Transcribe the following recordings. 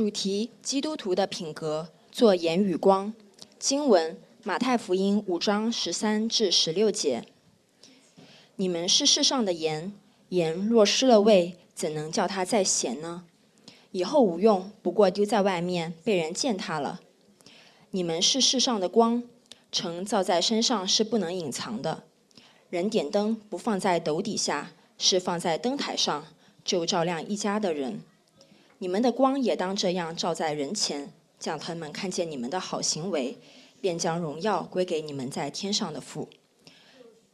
主题：基督徒的品格，做盐与光。经文：马太福音五章十三至十六节。你们是世上的盐，盐若失了味，怎能叫它再咸呢？以后无用，不过丢在外面，被人践踏了。你们是世上的光，城照在身上是不能隐藏的。人点灯不放在斗底下，是放在灯台上，就照亮一家的人。你们的光也当这样照在人前，叫他们看见你们的好行为，便将荣耀归给你们在天上的父。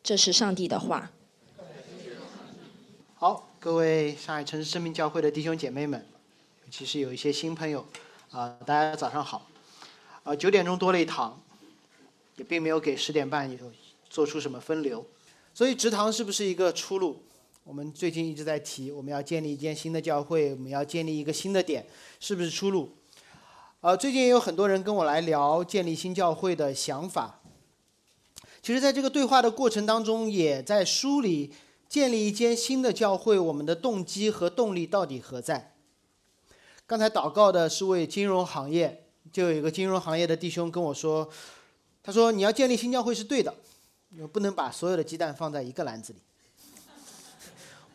这是上帝的话。好，各位上海城市生命教会的弟兄姐妹们，尤其实有一些新朋友，啊，大家早上好。啊，九点钟多了一堂，也并没有给十点半有做出什么分流。所以直堂是不是一个出路？我们最近一直在提，我们要建立一间新的教会，我们要建立一个新的点，是不是出路？呃，最近也有很多人跟我来聊建立新教会的想法。其实，在这个对话的过程当中，也在梳理建立一间新的教会，我们的动机和动力到底何在？刚才祷告的是为金融行业，就有一个金融行业的弟兄跟我说，他说你要建立新教会是对的。你不能把所有的鸡蛋放在一个篮子里。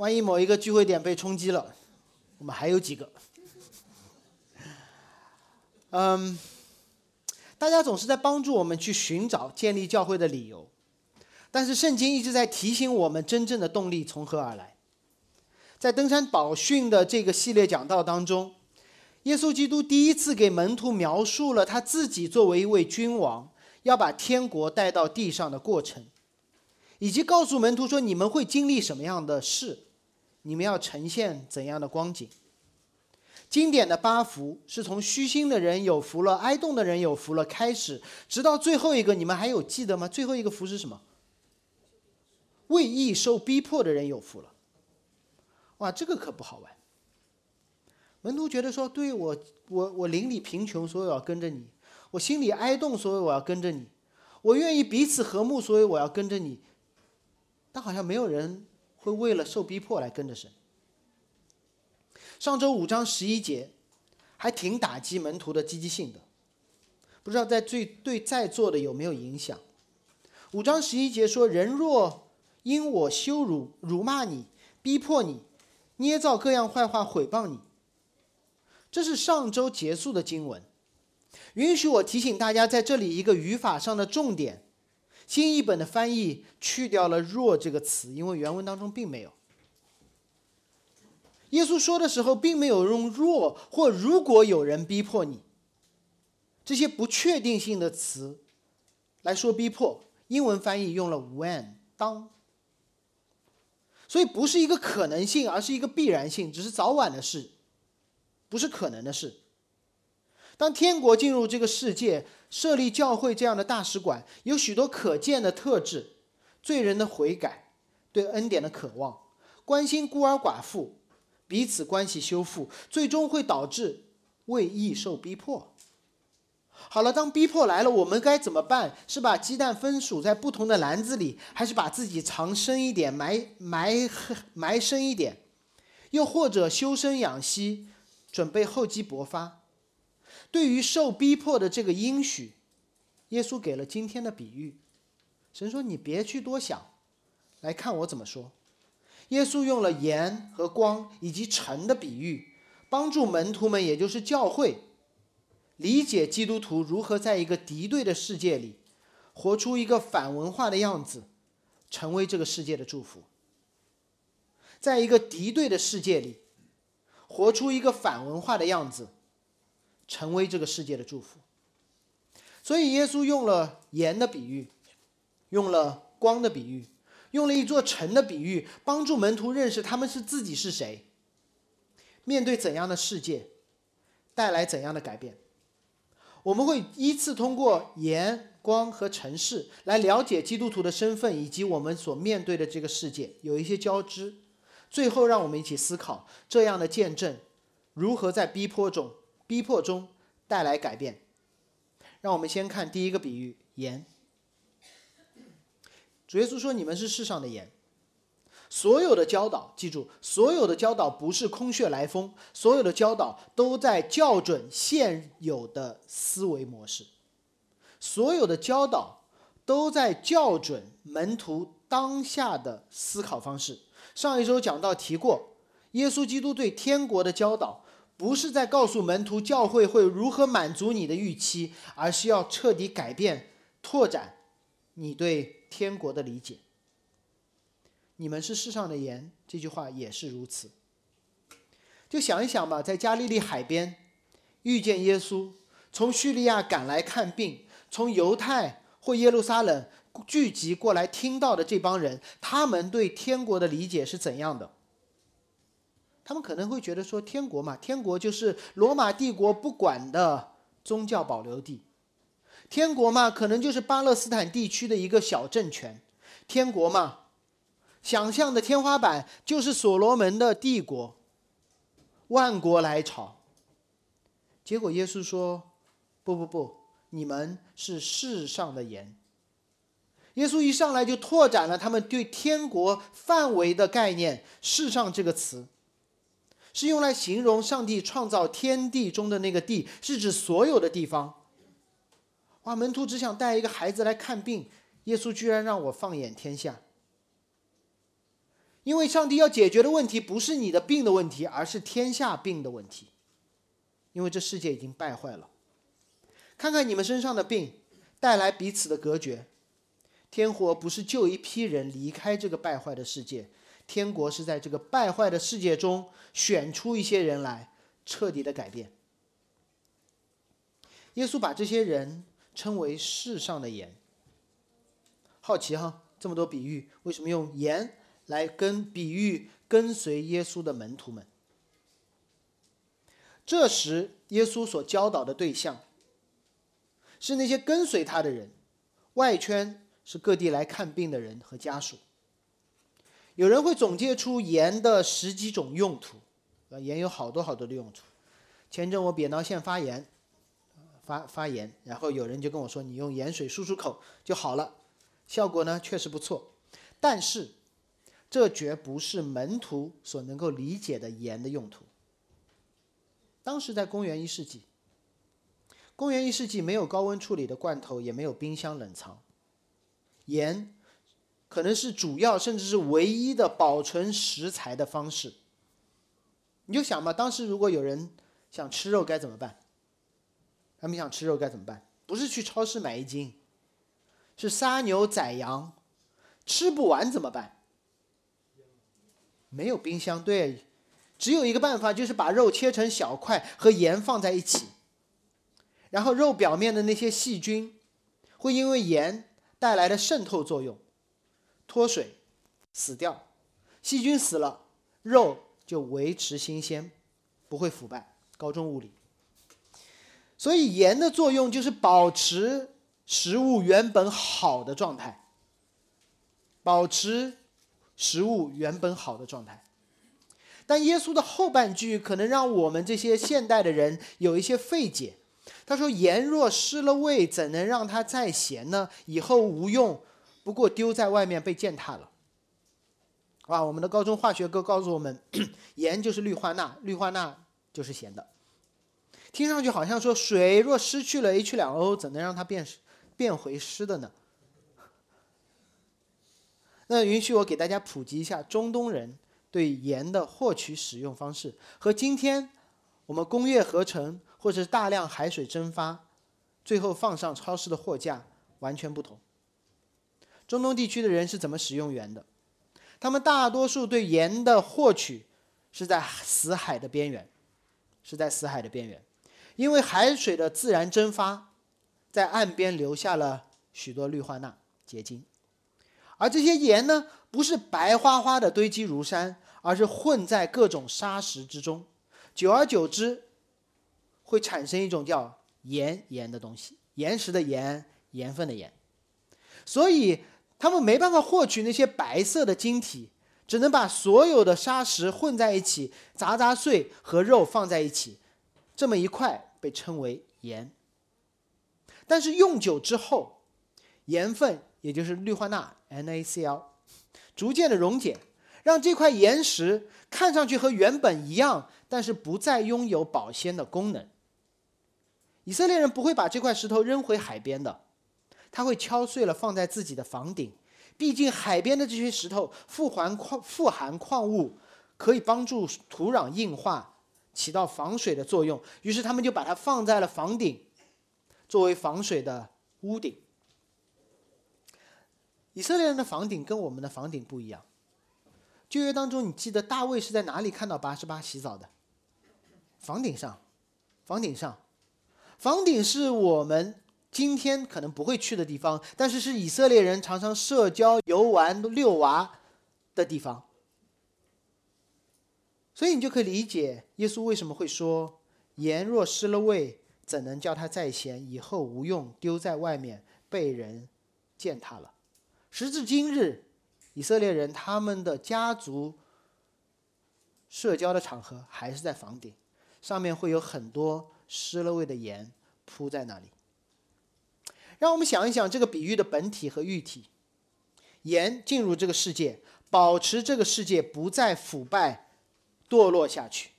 万一某一个聚会点被冲击了，我们还有几个。嗯，大家总是在帮助我们去寻找建立教会的理由，但是圣经一直在提醒我们，真正的动力从何而来。在登山宝训的这个系列讲道当中，耶稣基督第一次给门徒描述了他自己作为一位君王。要把天国带到地上的过程，以及告诉门徒说：你们会经历什么样的事，你们要呈现怎样的光景。经典的八福是从虚心的人有福了，哀动的人有福了开始，直到最后一个，你们还有记得吗？最后一个福是什么？为义受逼迫的人有福了。哇，这个可不好玩。门徒觉得说：对我，我我邻里贫穷，所以我要跟着你。我心里哀动，所以我要跟着你；我愿意彼此和睦，所以我要跟着你。但好像没有人会为了受逼迫来跟着神。上周五章十一节，还挺打击门徒的积极性的，不知道在最对在座的有没有影响？五章十一节说：“人若因我羞辱、辱骂你、逼迫你、捏造各样坏话毁谤你。”这是上周结束的经文。允许我提醒大家，在这里一个语法上的重点，新译本的翻译去掉了“若”这个词，因为原文当中并没有。耶稣说的时候，并没有用“若”或“如果有人逼迫你”这些不确定性的词来说逼迫。英文翻译用了 “when” 当，所以不是一个可能性，而是一个必然性，只是早晚的事，不是可能的事。当天国进入这个世界，设立教会这样的大使馆，有许多可见的特质：罪人的悔改，对恩典的渴望，关心孤儿寡妇，彼此关系修复，最终会导致为义受逼迫。好了，当逼迫来了，我们该怎么办？是把鸡蛋分属在不同的篮子里，还是把自己藏深一点，埋埋埋深一点？又或者修身养息，准备厚积薄发？对于受逼迫的这个应许，耶稣给了今天的比喻。神说：“你别去多想，来看我怎么说。”耶稣用了盐和光以及尘的比喻，帮助门徒们，也就是教会，理解基督徒如何在一个敌对的世界里，活出一个反文化的样子，成为这个世界的祝福。在一个敌对的世界里，活出一个反文化的样子。成为这个世界的祝福，所以耶稣用了盐的比喻，用了光的比喻，用了一座城的比喻，帮助门徒认识他们是自己是谁，面对怎样的世界，带来怎样的改变。我们会依次通过盐、光和城市来了解基督徒的身份以及我们所面对的这个世界有一些交织。最后，让我们一起思考这样的见证如何在逼迫中。逼迫中带来改变。让我们先看第一个比喻：盐。主耶稣说：“你们是世上的盐。”所有的教导，记住，所有的教导不是空穴来风，所有的教导都在校准现有的思维模式，所有的教导都在校准门徒当下的思考方式。上一周讲到提过，耶稣基督对天国的教导，不是在告诉门徒教会会如何满足你的预期，而是要彻底改变、拓展你对天国的理解。你们是世上的盐，这句话也是如此。就想一想吧，在加利利海边遇见耶稣，从叙利亚赶来看病，从犹太或耶路撒冷聚集过来听到的这帮人，他们对天国的理解是怎样的？他们可能会觉得说，天国嘛，天国就是罗马帝国不管的宗教保留地，天国嘛，可能就是巴勒斯坦地区的一个小政权，天国嘛。想象的天花板就是所罗门的帝国，万国来朝。结果耶稣说：“不不不，你们是世上的盐。”耶稣一上来就拓展了他们对天国范围的概念。“世上”这个词是用来形容上帝创造天地中的那个地，是指所有的地方。哇！门徒只想带一个孩子来看病，耶稣居然让我放眼天下。因为上帝要解决的问题不是你的病的问题，而是天下病的问题。因为这世界已经败坏了，看看你们身上的病，带来彼此的隔绝。天国不是救一批人离开这个败坏的世界，天国是在这个败坏的世界中选出一些人来，彻底的改变。耶稣把这些人称为世上的盐。好奇哈，这么多比喻，为什么用盐？来跟比喻跟随耶稣的门徒们。这时，耶稣所教导的对象是那些跟随他的人，外圈是各地来看病的人和家属。有人会总结出盐的十几种用途，啊，盐有好多好多的用途。前阵我扁桃腺发炎，发发炎，然后有人就跟我说，你用盐水漱漱口就好了，效果呢确实不错，但是。这绝不是门徒所能够理解的盐的用途。当时在公元一世纪，公元一世纪没有高温处理的罐头，也没有冰箱冷藏，盐可能是主要甚至是唯一的保存食材的方式。你就想吧，当时如果有人想吃肉该怎么办？他们想吃肉该怎么办？不是去超市买一斤，是杀牛宰羊，吃不完怎么办？没有冰箱，对，只有一个办法，就是把肉切成小块，和盐放在一起，然后肉表面的那些细菌会因为盐带来的渗透作用脱水死掉，细菌死了，肉就维持新鲜，不会腐败。高中物理，所以盐的作用就是保持食物原本好的状态，保持。食物原本好的状态，但耶稣的后半句可能让我们这些现代的人有一些费解。他说：“盐若失了味，怎能让它再咸呢？以后无用，不过丢在外面被践踏了。”啊，我们的高中化学课告诉我们，盐就是氯化钠，氯化钠就是咸的。听上去好像说，水若失去了 H2O，怎能让它变变回湿的呢？那允许我给大家普及一下中东人对盐的获取使用方式，和今天我们工业合成或者是大量海水蒸发，最后放上超市的货架完全不同。中东地区的人是怎么使用盐的？他们大多数对盐的获取是在死海的边缘，是在死海的边缘，因为海水的自然蒸发在岸边留下了许多氯化钠结晶。而这些盐呢，不是白花花的堆积如山，而是混在各种沙石之中，久而久之，会产生一种叫盐盐的东西，岩石的盐，盐分的盐。所以他们没办法获取那些白色的晶体，只能把所有的沙石混在一起，砸砸碎和肉放在一起，这么一块被称为盐。但是用久之后，盐分也就是氯化钠。NaCl 逐渐的溶解，让这块岩石看上去和原本一样，但是不再拥有保鲜的功能。以色列人不会把这块石头扔回海边的，他会敲碎了放在自己的房顶。毕竟海边的这些石头富含矿富含矿物，可以帮助土壤硬化，起到防水的作用。于是他们就把它放在了房顶，作为防水的屋顶。以色列人的房顶跟我们的房顶不一样。旧约当中，你记得大卫是在哪里看到八十八洗澡的？房顶上，房顶上，房顶是我们今天可能不会去的地方，但是是以色列人常常社交、游玩、遛娃的地方。所以你就可以理解耶稣为什么会说：“盐若失了味，怎能叫它再咸？以后无用，丢在外面，被人践踏了。”时至今日。以色列人他们的家族社交的场合还是在房顶，上面会有很多失了味的盐铺在那里。让我们想一想这个比喻的本体和喻体：盐进入这个世界，保持这个世界不再腐败堕落下去。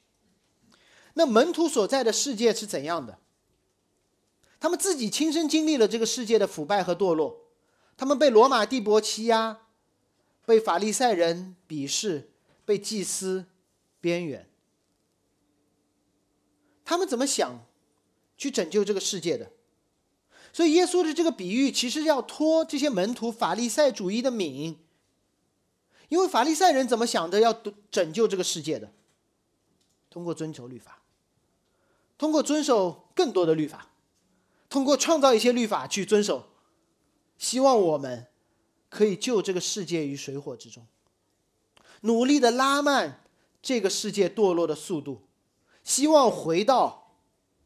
那门徒所在的世界是怎样的？他们自己亲身经历了这个世界的腐败和堕落，他们被罗马帝国欺压。被法利赛人鄙视，被祭司边缘，他们怎么想去拯救这个世界的？所以耶稣的这个比喻其实要托这些门徒法利赛主义的名，因为法利赛人怎么想的要拯救这个世界的？通过遵守律法，通过遵守更多的律法，通过创造一些律法去遵守，希望我们。可以救这个世界于水火之中，努力的拉慢这个世界堕落的速度，希望回到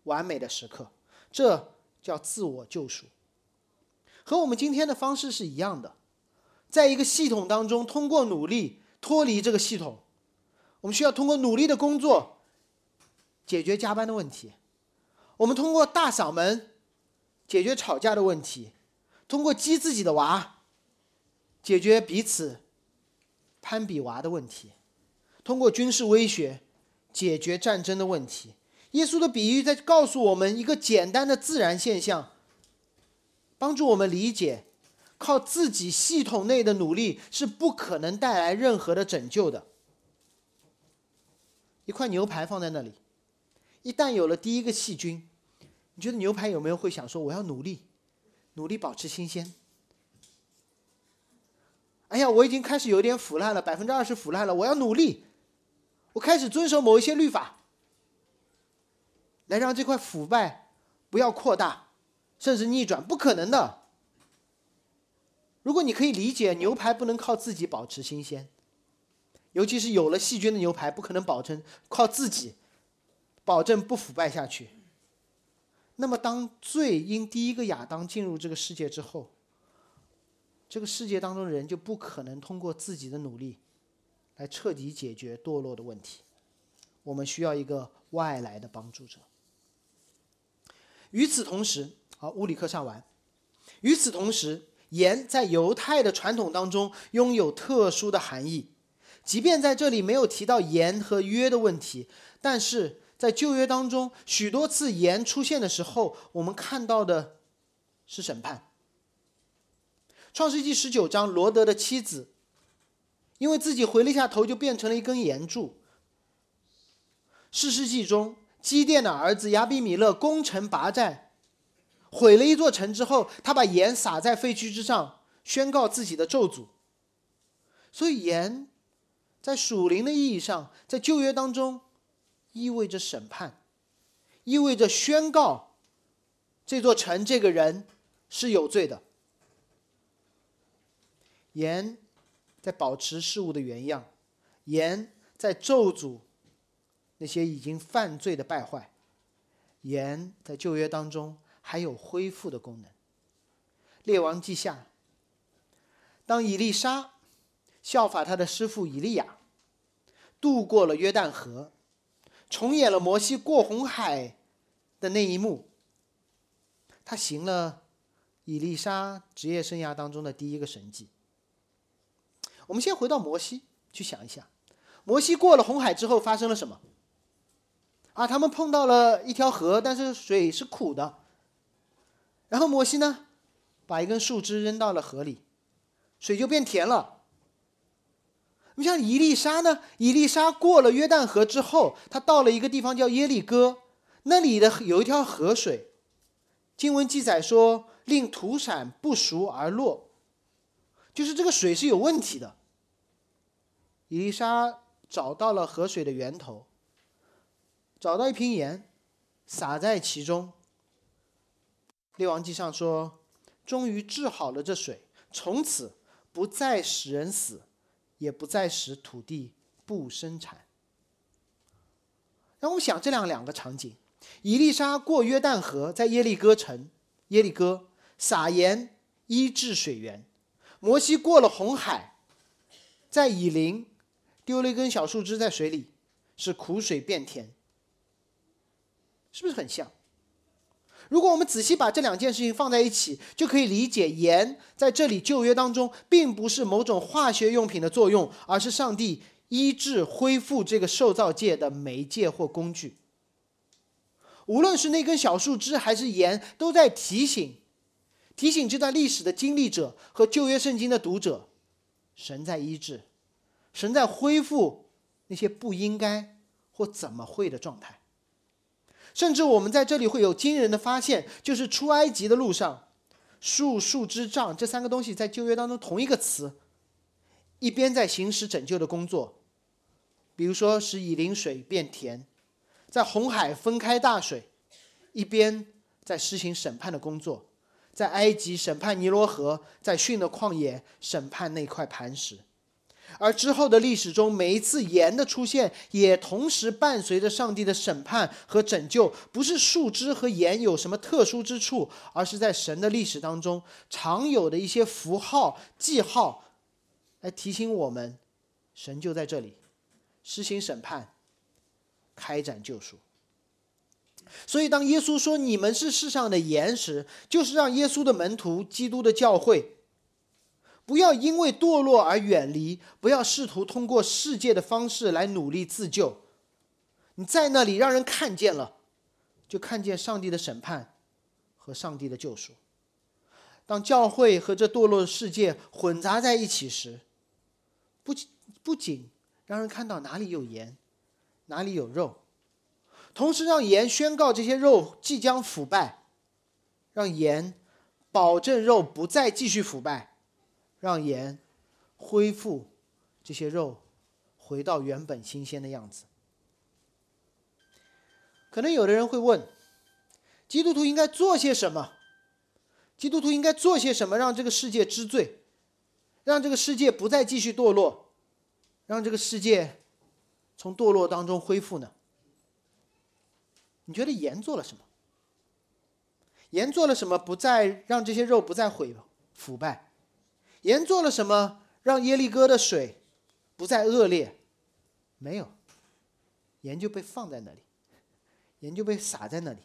完美的时刻，这叫自我救赎。和我们今天的方式是一样的，在一个系统当中，通过努力脱离这个系统，我们需要通过努力的工作解决加班的问题，我们通过大嗓门解决吵架的问题，通过激自己的娃。解决彼此攀比娃的问题，通过军事威胁解决战争的问题。耶稣的比喻在告诉我们一个简单的自然现象，帮助我们理解，靠自己系统内的努力是不可能带来任何的拯救的。一块牛排放在那里，一旦有了第一个细菌，你觉得牛排有没有会想说我要努力，努力保持新鲜？哎呀，我已经开始有点腐烂了，百分之二十腐烂了。我要努力，我开始遵守某一些律法，来让这块腐败不要扩大，甚至逆转。不可能的。如果你可以理解牛排不能靠自己保持新鲜，尤其是有了细菌的牛排，不可能保证靠自己保证不腐败下去。那么，当罪因第一个亚当进入这个世界之后，这个世界当中的人就不可能通过自己的努力来彻底解决堕落的问题。我们需要一个外来的帮助者。与此同时，好，物理课上完。与此同时，盐在犹太的传统当中拥有特殊的含义。即便在这里没有提到盐和约的问题，但是在旧约当中，许多次盐出现的时候，我们看到的是审判。创世纪十九章，罗德的妻子，因为自己回了一下头，就变成了一根盐柱。四世纪中，基甸的儿子亚比米勒攻城拔寨，毁了一座城之后，他把盐撒在废墟之上，宣告自己的咒诅。所以，盐在属灵的意义上，在旧约当中，意味着审判，意味着宣告这座城这个人是有罪的。盐在保持事物的原样，盐在咒诅那些已经犯罪的败坏，盐在旧约当中还有恢复的功能。列王记下，当以利沙效法他的师傅以利亚，渡过了约旦河，重演了摩西过红海的那一幕，他行了以利沙职业生涯当中的第一个神迹。我们先回到摩西，去想一下，摩西过了红海之后发生了什么？啊，他们碰到了一条河，但是水是苦的。然后摩西呢，把一根树枝扔到了河里，水就变甜了。你像伊丽莎呢？伊丽莎过了约旦河之后，他到了一个地方叫耶利哥，那里的有一条河水，经文记载说令土产不熟而落，就是这个水是有问题的。伊丽莎找到了河水的源头，找到一瓶盐，撒在其中。列王记上说，终于治好了这水，从此不再使人死。也不再使土地不生产。让我想这样两个场景：伊丽莎过约旦河，在耶利哥城，耶利哥撒盐医治水源；摩西过了红海，在以琳丢了一根小树枝在水里，使苦水变甜。是不是很像？如果我们仔细把这两件事情放在一起，就可以理解盐在这里旧约当中，并不是某种化学用品的作用，而是上帝医治恢复这个受造界的媒介或工具。无论是那根小树枝还是盐，都在提醒、提醒这段历史的经历者和旧约圣经的读者：神在医治，神在恢复那些不应该或怎么会的状态。甚至我们在这里会有惊人的发现，就是出埃及的路上，树、树枝、杖这三个东西在旧约当中同一个词，一边在行使拯救的工作，比如说使以灵水变甜，在红海分开大水，一边在施行审判的工作，在埃及审判尼罗河，在逊的旷野审判那块磐石。而之后的历史中，每一次盐的出现，也同时伴随着上帝的审判和拯救。不是树枝和盐有什么特殊之处，而是在神的历史当中常有的一些符号、记号，来提醒我们，神就在这里实行审判，开展救赎。所以，当耶稣说“你们是世上的盐”时，就是让耶稣的门徒、基督的教会。不要因为堕落而远离，不要试图通过世界的方式来努力自救。你在那里让人看见了，就看见上帝的审判和上帝的救赎。当教会和这堕落的世界混杂在一起时，不仅不仅让人看到哪里有盐，哪里有肉，同时让盐宣告这些肉即将腐败，让盐保证肉不再继续腐败。让盐恢复这些肉，回到原本新鲜的样子。可能有的人会问：基督徒应该做些什么？基督徒应该做些什么，让这个世界知罪，让这个世界不再继续堕落，让这个世界从堕落当中恢复呢？你觉得盐做了什么？盐做了什么，不再让这些肉不再毁腐败？盐做了什么，让耶利哥的水不再恶劣？没有，盐就被放在那里，盐就被撒在那里，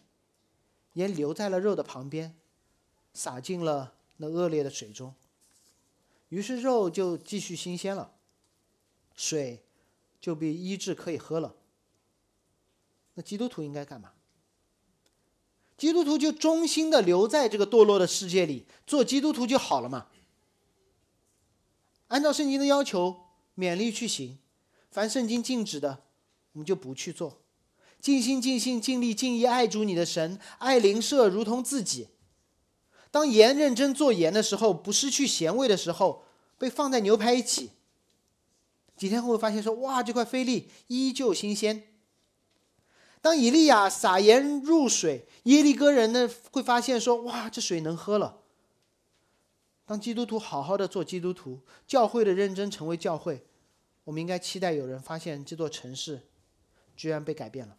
盐留在了肉的旁边，撒进了那恶劣的水中，于是肉就继续新鲜了，水就被医治可以喝了。那基督徒应该干嘛？基督徒就忠心的留在这个堕落的世界里，做基督徒就好了嘛？按照圣经的要求，勉力去行；凡圣经禁止的，我们就不去做。尽心、尽性、尽力、尽意爱主你的神，爱邻舍如同自己。当盐认真做盐的时候，不失去咸味的时候，被放在牛排一起，几天后会发现说：“哇，这块菲力依旧新鲜。”当以利亚撒盐入水，耶利哥人呢会发现说：“哇，这水能喝了。”当基督徒好好的做基督徒，教会的认真成为教会，我们应该期待有人发现这座城市居然被改变了。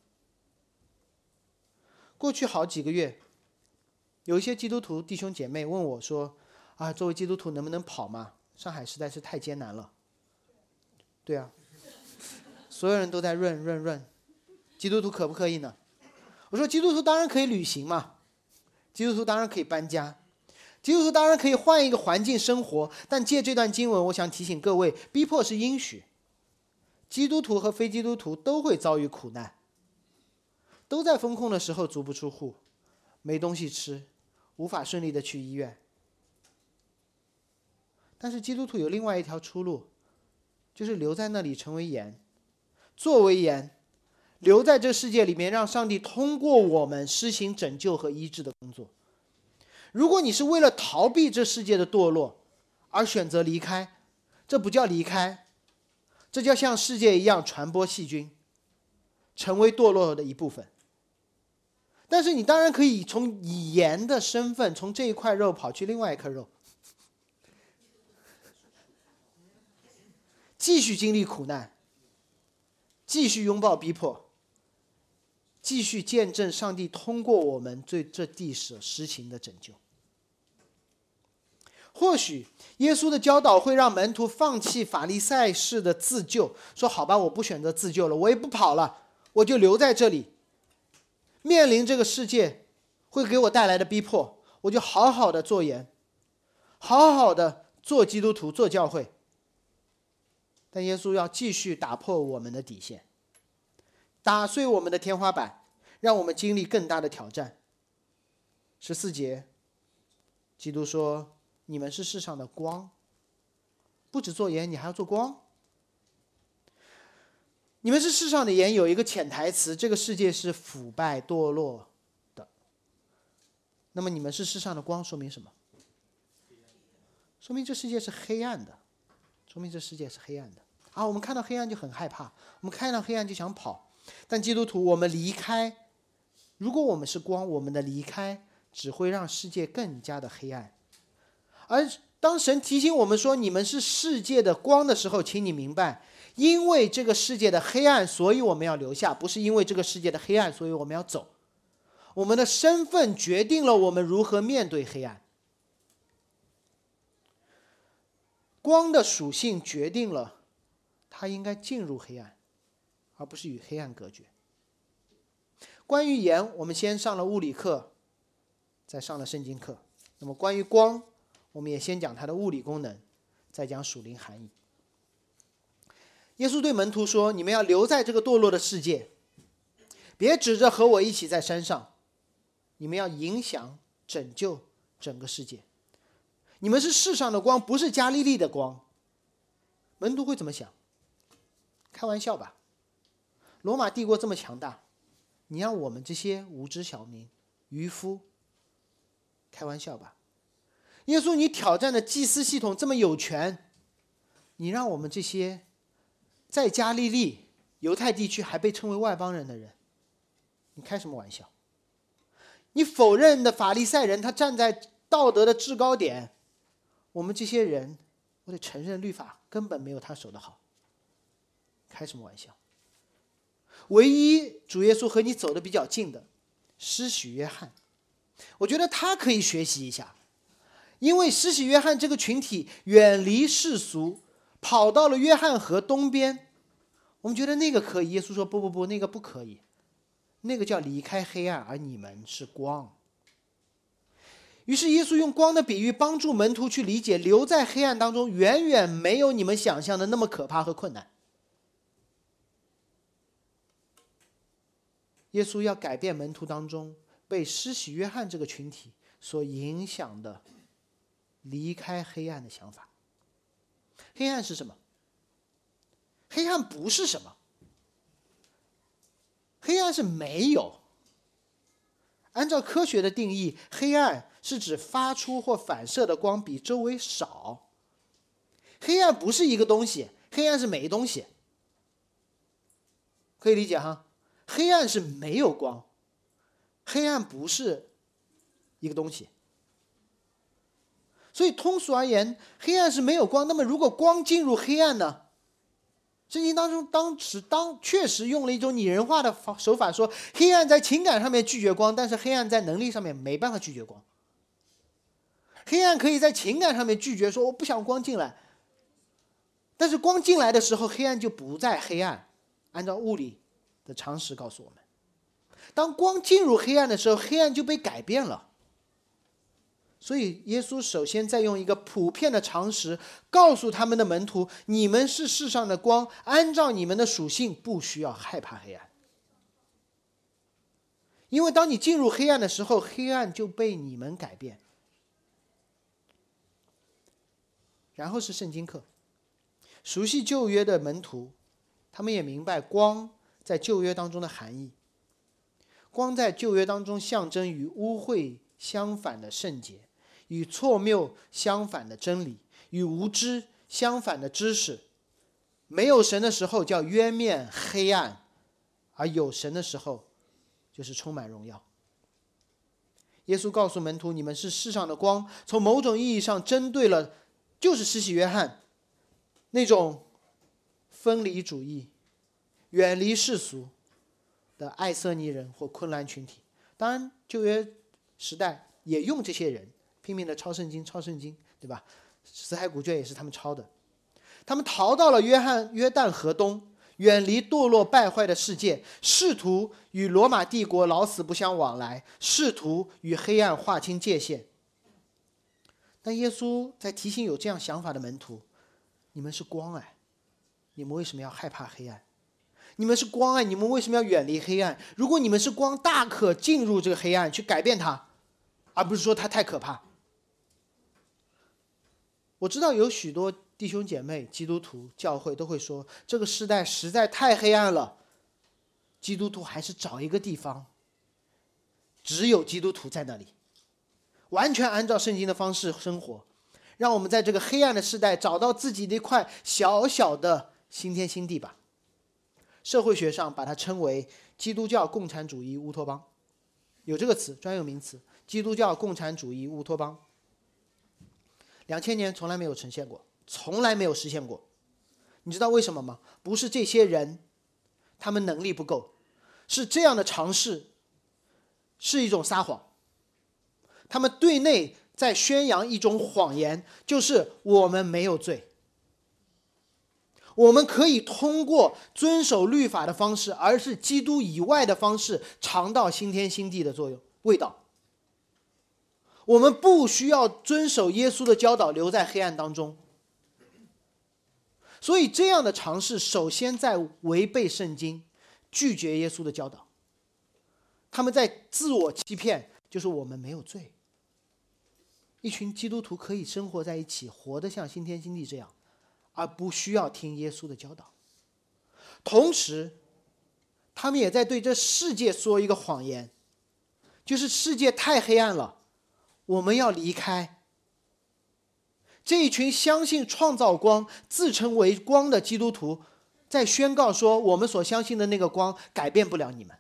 过去好几个月，有一些基督徒弟兄姐妹问我说：“啊，作为基督徒能不能跑嘛？上海实在是太艰难了。”对啊，所有人都在润润润，基督徒可不可以呢？我说基督徒当然可以旅行嘛，基督徒当然可以搬家。基督徒当然可以换一个环境生活，但借这段经文，我想提醒各位：逼迫是应许，基督徒和非基督徒都会遭遇苦难，都在风控的时候足不出户，没东西吃，无法顺利的去医院。但是基督徒有另外一条出路，就是留在那里成为盐，作为盐，留在这世界里面，让上帝通过我们施行拯救和医治的工作。如果你是为了逃避这世界的堕落而选择离开，这不叫离开，这叫像世界一样传播细菌，成为堕落的一部分。但是你当然可以从以盐的身份，从这一块肉跑去另外一块肉。继续经历苦难，继续拥抱逼迫，继续见证上帝通过我们对这地所施行的拯救。或许耶稣的教导会让门徒放弃法利赛式的自救，说：“好吧，我不选择自救了，我也不跑了，我就留在这里，面临这个世界会给我带来的逼迫，我就好好的做盐，好好的做基督徒，做教会。”但耶稣要继续打破我们的底线，打碎我们的天花板，让我们经历更大的挑战。十四节，基督说：“你们是世上的光，不止做盐，你还要做光。你们是世上的盐，有一个潜台词：这个世界是腐败堕落的。那么你们是世上的光，说明什么？说明这世界是黑暗的。”说明这世界是黑暗的啊！我们看到黑暗就很害怕，我们看到黑暗就想跑。但基督徒，我们离开，如果我们是光，我们的离开只会让世界更加的黑暗。而当神提醒我们说你们是世界的光的时候，请你明白，因为这个世界的黑暗，所以我们要留下；不是因为这个世界的黑暗，所以我们要走。我们的身份决定了我们如何面对黑暗。光的属性决定了，它应该进入黑暗，而不是与黑暗隔绝。关于盐，我们先上了物理课，再上了圣经课。那么关于光，我们也先讲它的物理功能，再讲属灵含义。耶稣对门徒说：“你们要留在这个堕落的世界，别指着和我一起在山上，你们要影响、拯救整个世界。”你们是世上的光，不是加利利的光。门徒会怎么想？开玩笑吧！罗马帝国这么强大，你让我们这些无知小民、渔夫，开玩笑吧？耶稣，你挑战的祭司系统这么有权，你让我们这些在加利利、犹太地区还被称为外邦人的人，你开什么玩笑？你否认的法利赛人，他站在道德的制高点。我们这些人，我得承认，律法根本没有他守的好。开什么玩笑？唯一主耶稣和你走的比较近的，施许约翰，我觉得他可以学习一下，因为施洗约翰这个群体远离世俗，跑到了约翰河东边。我们觉得那个可以，耶稣说不不不，那个不可以，那个叫离开黑暗，而你们是光。于是，耶稣用光的比喻帮助门徒去理解，留在黑暗当中远远没有你们想象的那么可怕和困难。耶稣要改变门徒当中被施洗约翰这个群体所影响的离开黑暗的想法。黑暗是什么？黑暗不是什么？黑暗是没有。按照科学的定义，黑暗。是指发出或反射的光比周围少。黑暗不是一个东西，黑暗是没东西，可以理解哈？黑暗是没有光，黑暗不是一个东西。所以通俗而言，黑暗是没有光。那么如果光进入黑暗呢？圣经当中当时当确实用了一种拟人化的手法，说黑暗在情感上面拒绝光，但是黑暗在能力上面没办法拒绝光。黑暗可以在情感上面拒绝，说我不想光进来。但是光进来的时候，黑暗就不再黑暗。按照物理的常识告诉我们，当光进入黑暗的时候，黑暗就被改变了。所以耶稣首先在用一个普遍的常识告诉他们的门徒：你们是世上的光，按照你们的属性，不需要害怕黑暗。因为当你进入黑暗的时候，黑暗就被你们改变。然后是圣经课，熟悉旧约的门徒，他们也明白光在旧约当中的含义。光在旧约当中象征与污秽相反的圣洁，与错谬相反的真理，与无知相反的知识。没有神的时候叫渊面黑暗，而有神的时候。就是充满荣耀。耶稣告诉门徒：“你们是世上的光。”从某种意义上，针对了就是施洗约翰那种分离主义、远离世俗的爱色尼人或昆兰群体。当然，旧约时代也用这些人拼命的抄圣经、抄圣经，对吧？死海古卷也是他们抄的。他们逃到了约翰约旦河东。远离堕落败坏的世界，试图与罗马帝国老死不相往来，试图与黑暗划清界限。但耶稣在提醒有这样想法的门徒：“你们是光哎，你们为什么要害怕黑暗？你们是光哎，你们为什么要远离黑暗？如果你们是光，大可进入这个黑暗去改变它，而不是说它太可怕。”我知道有许多。弟兄姐妹，基督徒教会都会说，这个时代实在太黑暗了。基督徒还是找一个地方，只有基督徒在那里，完全按照圣经的方式生活，让我们在这个黑暗的时代找到自己的一块小小的新天新地吧。社会学上把它称为基督教共产主义乌托邦，有这个词，专有名词，基督教共产主义乌托邦。两千年从来没有呈现过。从来没有实现过，你知道为什么吗？不是这些人，他们能力不够，是这样的尝试，是一种撒谎。他们对内在宣扬一种谎言，就是我们没有罪，我们可以通过遵守律法的方式，而是基督以外的方式，尝到新天新地的作用味道。我们不需要遵守耶稣的教导，留在黑暗当中。所以，这样的尝试首先在违背圣经，拒绝耶稣的教导。他们在自我欺骗，就是我们没有罪。一群基督徒可以生活在一起，活得像新天新地这样，而不需要听耶稣的教导。同时，他们也在对这世界说一个谎言，就是世界太黑暗了，我们要离开。这一群相信创造光、自称为光的基督徒，在宣告说：“我们所相信的那个光改变不了你们，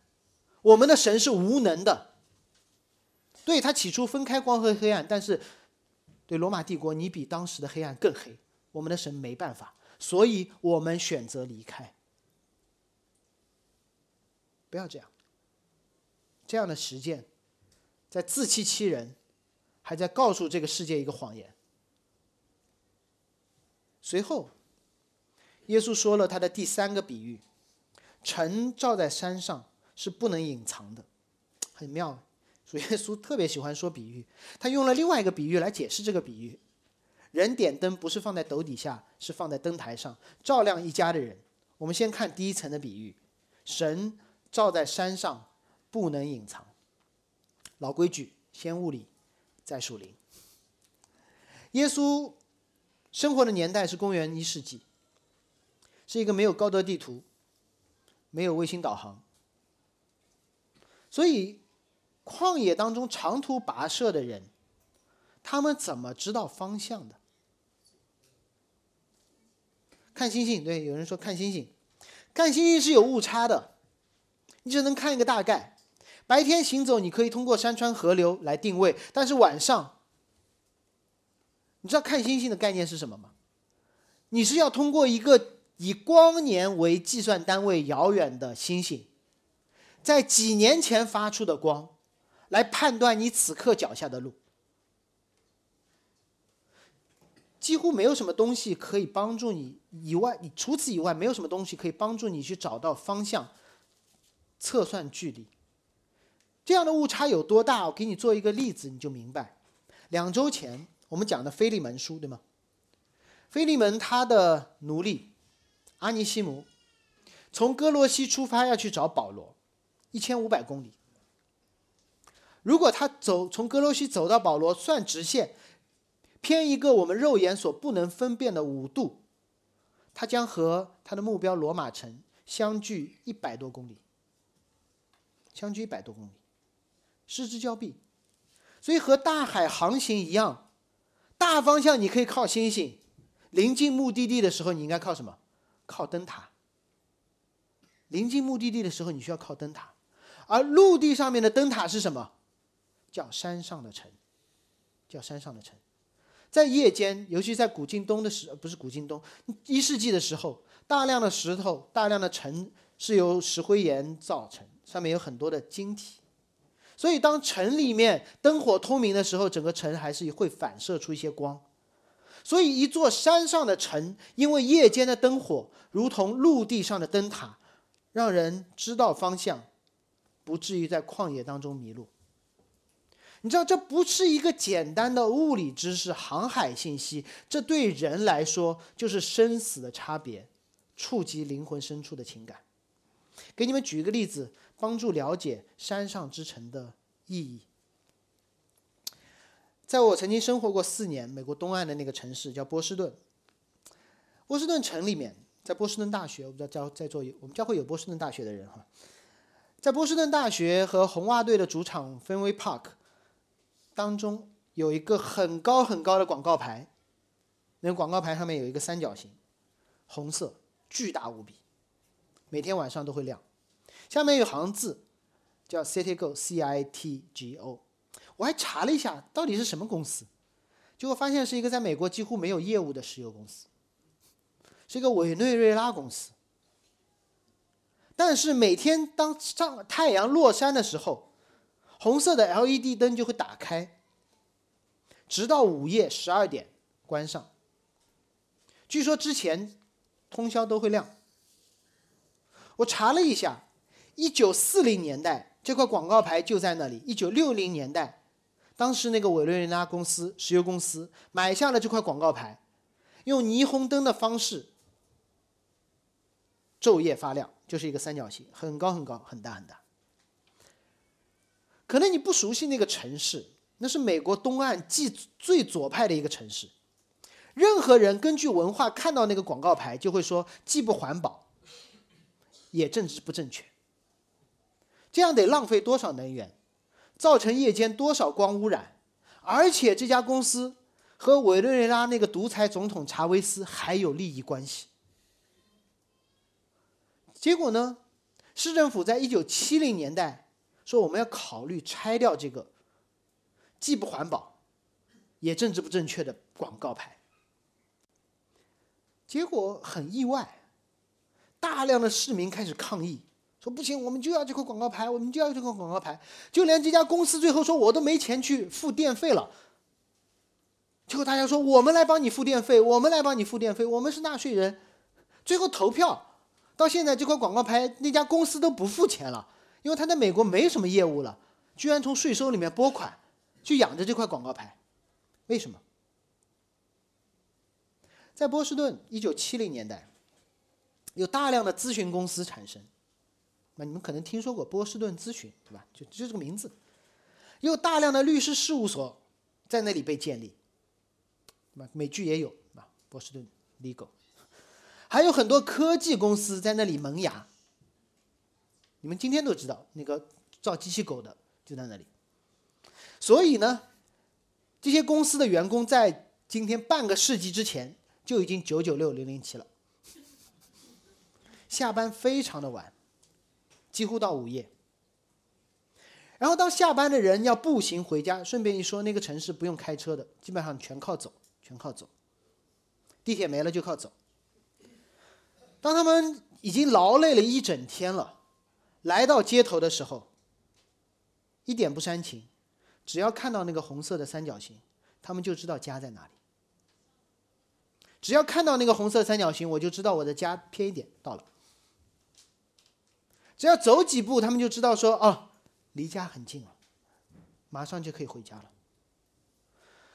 我们的神是无能的。”对他起初分开光和黑暗，但是对罗马帝国，你比当时的黑暗更黑。我们的神没办法，所以我们选择离开。不要这样，这样的实践，在自欺欺人，还在告诉这个世界一个谎言。随后，耶稣说了他的第三个比喻：城照在山上是不能隐藏的，很妙。主耶稣特别喜欢说比喻，他用了另外一个比喻来解释这个比喻：人点灯不是放在斗底下，是放在灯台上，照亮一家的人。我们先看第一层的比喻：神照在山上，不能隐藏。老规矩，先物理，在树林。耶稣。生活的年代是公元一世纪，是一个没有高德地图、没有卫星导航，所以旷野当中长途跋涉的人，他们怎么知道方向的？看星星，对，有人说看星星，看星星是有误差的，你只能看一个大概。白天行走，你可以通过山川河流来定位，但是晚上。你知道看星星的概念是什么吗？你是要通过一个以光年为计算单位遥远的星星，在几年前发出的光，来判断你此刻脚下的路。几乎没有什么东西可以帮助你以外，你除此以外没有什么东西可以帮助你去找到方向、测算距离。这样的误差有多大？我给你做一个例子，你就明白。两周前我们讲的腓利门书，对吗？腓利门他的奴隶阿尼西姆从哥罗西出发要去找保罗，一千五百公里。如果他走从哥罗西走到保罗，算直线，偏一个我们肉眼所不能分辨的五度，他将和他的目标罗马城相距一百多公里，相距一百多公里，失之交臂。所以和大海航行一样，大方向你可以靠星星。临近目的地的时候，你应该靠什么？靠灯塔。临近目的地的时候，你需要靠灯塔，而陆地上面的灯塔是什么？叫山上的城，叫山上的城。在夜间，尤其在古晋东的时，不是古晋东，一世纪的时候，大量的石头、大量的尘是由石灰岩造成，上面有很多的晶体，所以当城里面灯火通明的时候，整个城还是会反射出一些光。所以，一座山上的城，因为夜间的灯火如同陆地上的灯塔，让人知道方向，不至于在旷野当中迷路。你知道，这不是一个简单的物理知识、航海信息，这对人来说就是生死的差别，触及灵魂深处的情感。给你们举一个例子，帮助了解山上之城的意义。在我曾经生活过四年，美国东岸的那个城市叫波士顿。波士顿城里面，在波士顿大学，我不知道教在座有我们教会有波士顿大学的人哈。在波士顿大学和红袜队的主场 Fenway Park 当中，有一个很高很高的广告牌，那个广告牌上面有一个三角形，红色，巨大无比，每天晚上都会亮。下面有行字，叫 Citgo，C-I-T-G-O。我还查了一下，到底是什么公司？结果发现是一个在美国几乎没有业务的石油公司，是一个委内瑞拉公司。但是每天当上太阳落山的时候，红色的 LED 灯就会打开，直到午夜十二点关上。据说之前通宵都会亮。我查了一下，一九四零年代这块广告牌就在那里，一九六零年代。当时那个委内瑞拉公司石油公司买下了这块广告牌，用霓虹灯的方式昼夜发亮，就是一个三角形，很高很高，很大很大。可能你不熟悉那个城市，那是美国东岸既最左派的一个城市。任何人根据文化看到那个广告牌，就会说既不环保，也政治不正确。这样得浪费多少能源？造成夜间多少光污染？而且这家公司和委内瑞拉那个独裁总统查韦斯还有利益关系。结果呢，市政府在一九七零年代说我们要考虑拆掉这个既不环保也政治不正确的广告牌。结果很意外，大量的市民开始抗议。说不行，我们就要这块广告牌，我们就要这块广告牌。就连这家公司最后说，我都没钱去付电费了。结果大家说，我们来帮你付电费，我们来帮你付电费，我们是纳税人。最后投票，到现在这块广告牌那家公司都不付钱了，因为他在美国没什么业务了，居然从税收里面拨款去养着这块广告牌。为什么？在波士顿，一九七零年代，有大量的咨询公司产生。那你们可能听说过波士顿咨询，对吧？就就这个名字，有大量的律师事务所在那里被建立，那美剧也有啊，波士顿 Legal，还有很多科技公司在那里萌芽。你们今天都知道，那个造机器狗的就在那里。所以呢，这些公司的员工在今天半个世纪之前就已经九九六零零七了，下班非常的晚。几乎到午夜，然后当下班的人要步行回家，顺便一说，那个城市不用开车的，基本上全靠走，全靠走。地铁没了就靠走。当他们已经劳累了一整天了，来到街头的时候，一点不煽情，只要看到那个红色的三角形，他们就知道家在哪里。只要看到那个红色三角形，我就知道我的家偏一点到了。只要走几步，他们就知道说哦，离家很近了，马上就可以回家了。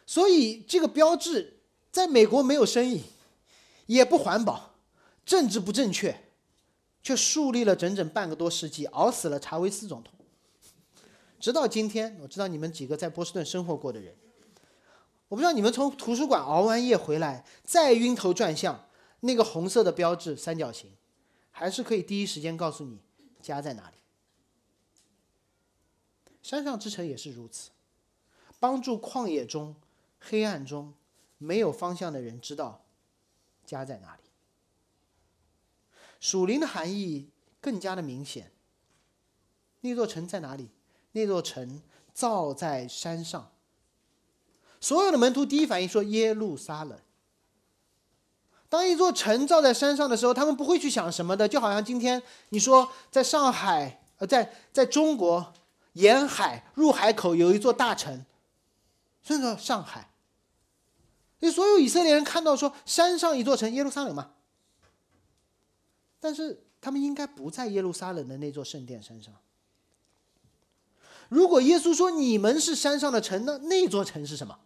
所以这个标志在美国没有生意，也不环保，政治不正确，却树立了整整半个多世纪，熬死了查韦斯总统。直到今天，我知道你们几个在波士顿生活过的人，我不知道你们从图书馆熬完夜回来，再晕头转向，那个红色的标志三角形，还是可以第一时间告诉你家在哪里。山上之城也是如此，帮助旷野中。黑暗中，没有方向的人知道家在哪里。属灵的含义更加的明显。那座城在哪里？那座城造在山上。所有的门徒第一反应说耶路撒冷。当一座城造在山上的时候，他们不会去想什么的，就好像今天你说在上海，呃，在在中国沿海入海口有一座大城。算作上海，那所有以色列人看到说山上一座城耶路撒冷嘛，但是他们应该不在耶路撒冷的那座圣殿山上。如果耶稣说你们是山上的城，那那座城是什么？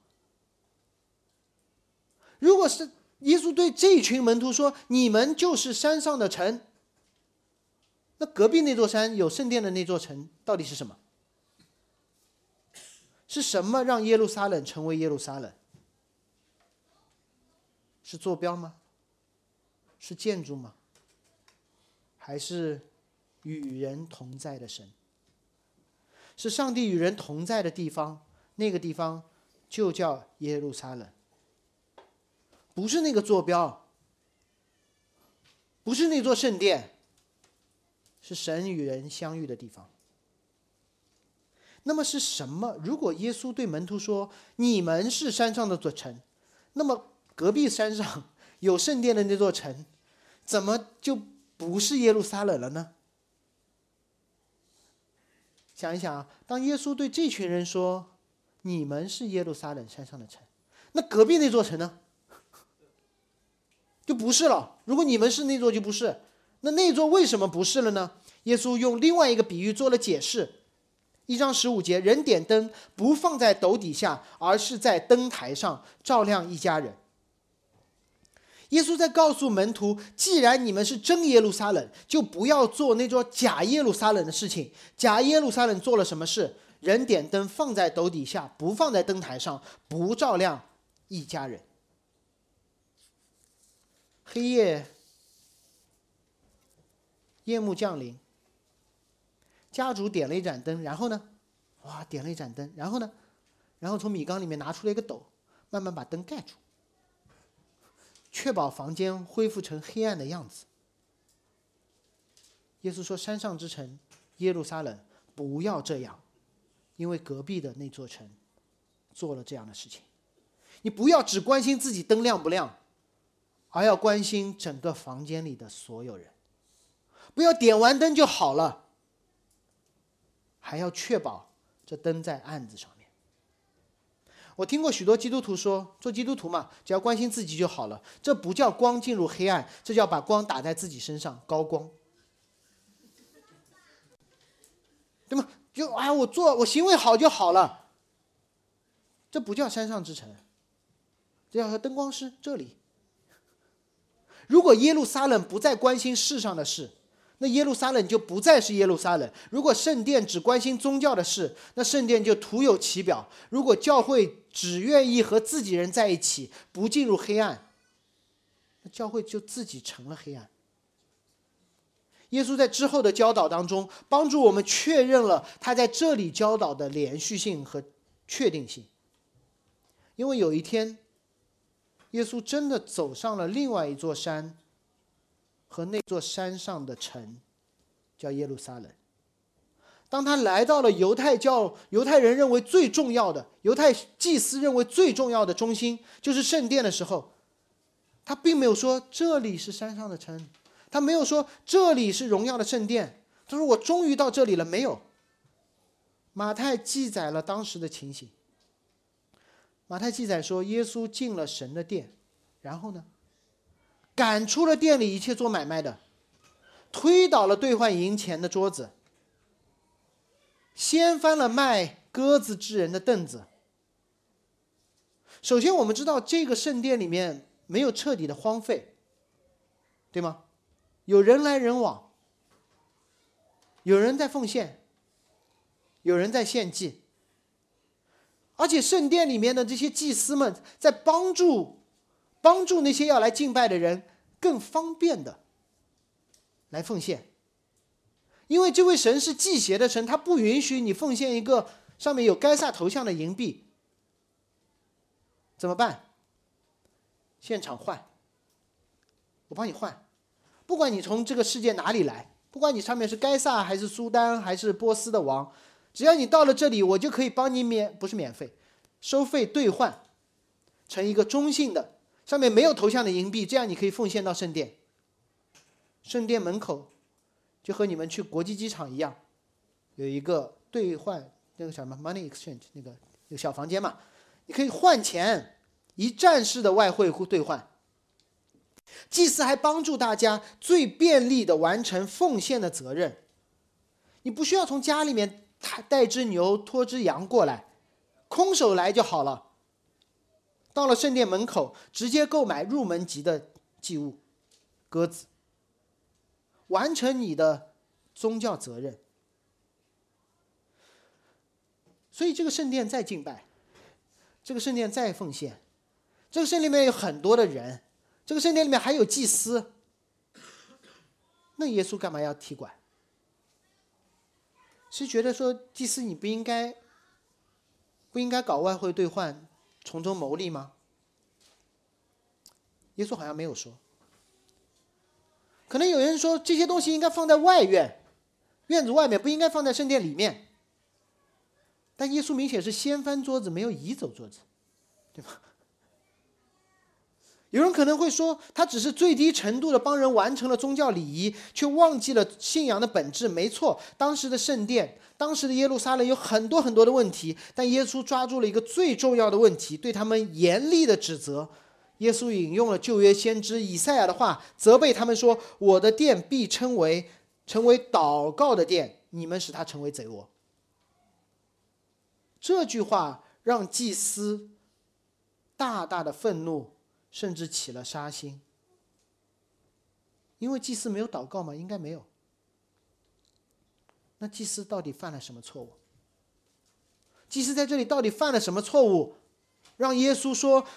如果是耶稣对这群门徒说你们就是山上的城，那隔壁那座山有圣殿的那座城到底是什么？是什么让耶路撒冷成为耶路撒冷？是坐标吗？是建筑吗？还是与人同在的神？是上帝与人同在的地方，那个地方就叫耶路撒冷。不是那个坐标，不是那座圣殿，是神与人相遇的地方。那么是什么？如果耶稣对门徒说：“你们是山上的座城”，那么隔壁山上有圣殿的那座城，怎么就不是耶路撒冷了呢？想一想啊，当耶稣对这群人说：“你们是耶路撒冷山上的城”，那隔壁那座城呢？就不是了。如果你们是那座，就不是。那那座为什么不是了呢？耶稣用另外一个比喻做了解释。一章十五节，人点灯不放在斗底下，而是在灯台上照亮一家人。耶稣在告诉门徒：既然你们是真耶路撒冷，就不要做那座假耶路撒冷的事情。假耶路撒冷做了什么事？人点灯放在斗底下，不放在灯台上，不照亮一家人。黑夜，夜幕降临。家主点了一盏灯，然后呢，哇，点了一盏灯，然后呢，然后从米缸里面拿出了一个斗，慢慢把灯盖住，确保房间恢复成黑暗的样子。耶稣说：“山上之城，耶路撒冷，不要这样，因为隔壁的那座城做了这样的事情。你不要只关心自己灯亮不亮，而要关心整个房间里的所有人。不要点完灯就好了。”还要确保这灯在案子上面。我听过许多基督徒说，做基督徒嘛，只要关心自己就好了。这不叫光进入黑暗，这叫把光打在自己身上，高光，对吗？就哎，我做我行为好就好了。这不叫山上之城，这叫灯光师这里。如果耶路撒冷不再关心世上的事。那耶路撒冷就不再是耶路撒冷。如果圣殿只关心宗教的事，那圣殿就徒有其表；如果教会只愿意和自己人在一起，不进入黑暗，那教会就自己成了黑暗。耶稣在之后的教导当中，帮助我们确认了他在这里教导的连续性和确定性。因为有一天，耶稣真的走上了另外一座山。和那座山上的城，叫耶路撒冷。当他来到了犹太教犹太人认为最重要的犹太祭司认为最重要的中心，就是圣殿的时候，他并没有说这里是山上的城，他没有说这里是荣耀的圣殿。他说：“我终于到这里了。”没有。马太记载了当时的情形。马太记载说，耶稣进了神的殿，然后呢？赶出了店里一切做买卖的，推倒了兑换银钱的桌子，掀翻了卖鸽子之人的凳子，首先，我们知道这个圣殿里面没有彻底的荒废，对吗？有人来人往，有人在奉献，有人在献祭，而且圣殿里面的这些祭司们在帮助帮助那些要来敬拜的人更方便的来奉献，因为这位神是祭邪的神，他不允许你奉献一个上面有该撒头像的银币。怎么办？现场换，我帮你换，不管你从这个世界哪里来，不管你上面是该萨还是苏丹还是波斯的王，只要你到了这里，我就可以帮你免不是免费，收费兑换成一个中性的，上面没有头像的银币，这样你可以奉献到圣殿。圣殿门口就和你们去国际机场一样，有一个兑换那个什么 money exchange 那个那个小房间嘛。你可以换钱，一站式的外汇互兑换。祭司还帮助大家最便利的完成奉献的责任。你不需要从家里面他带只牛、拖只羊过来，空手来就好了。到了圣殿门口，直接购买入门级的祭物——鸽子，完成你的宗教责任。所以这个圣殿在敬拜。这个圣殿再奉献，这个圣殿里面有很多的人，这个圣殿里面还有祭司，那耶稣干嘛要踢馆？是觉得说祭司你不应该不应该搞外汇兑换，从中牟利吗？耶稣好像没有说。可能有人说这些东西应该放在外院，院子外面不应该放在圣殿里面。但耶稣明显是掀翻桌子，没有移走桌子，对吧？有人可能会说，他只是最低程度的帮人完成了宗教礼仪，却忘记了信仰的本质。没错，当时的圣殿，当时的耶路撒冷有很多很多的问题，但耶稣抓住了一个最重要的问题，对他们严厉的指责。耶稣引用了旧约先知以赛亚的话，责备他们说：“我的殿必称为成为祷告的殿，你们使它成为贼窝。”这句话让祭司大大的愤怒，甚至起了杀心。因为祭司没有祷告吗？应该没有。那祭司到底犯了什么错误？祭司在这里到底犯了什么错误，让耶稣说：“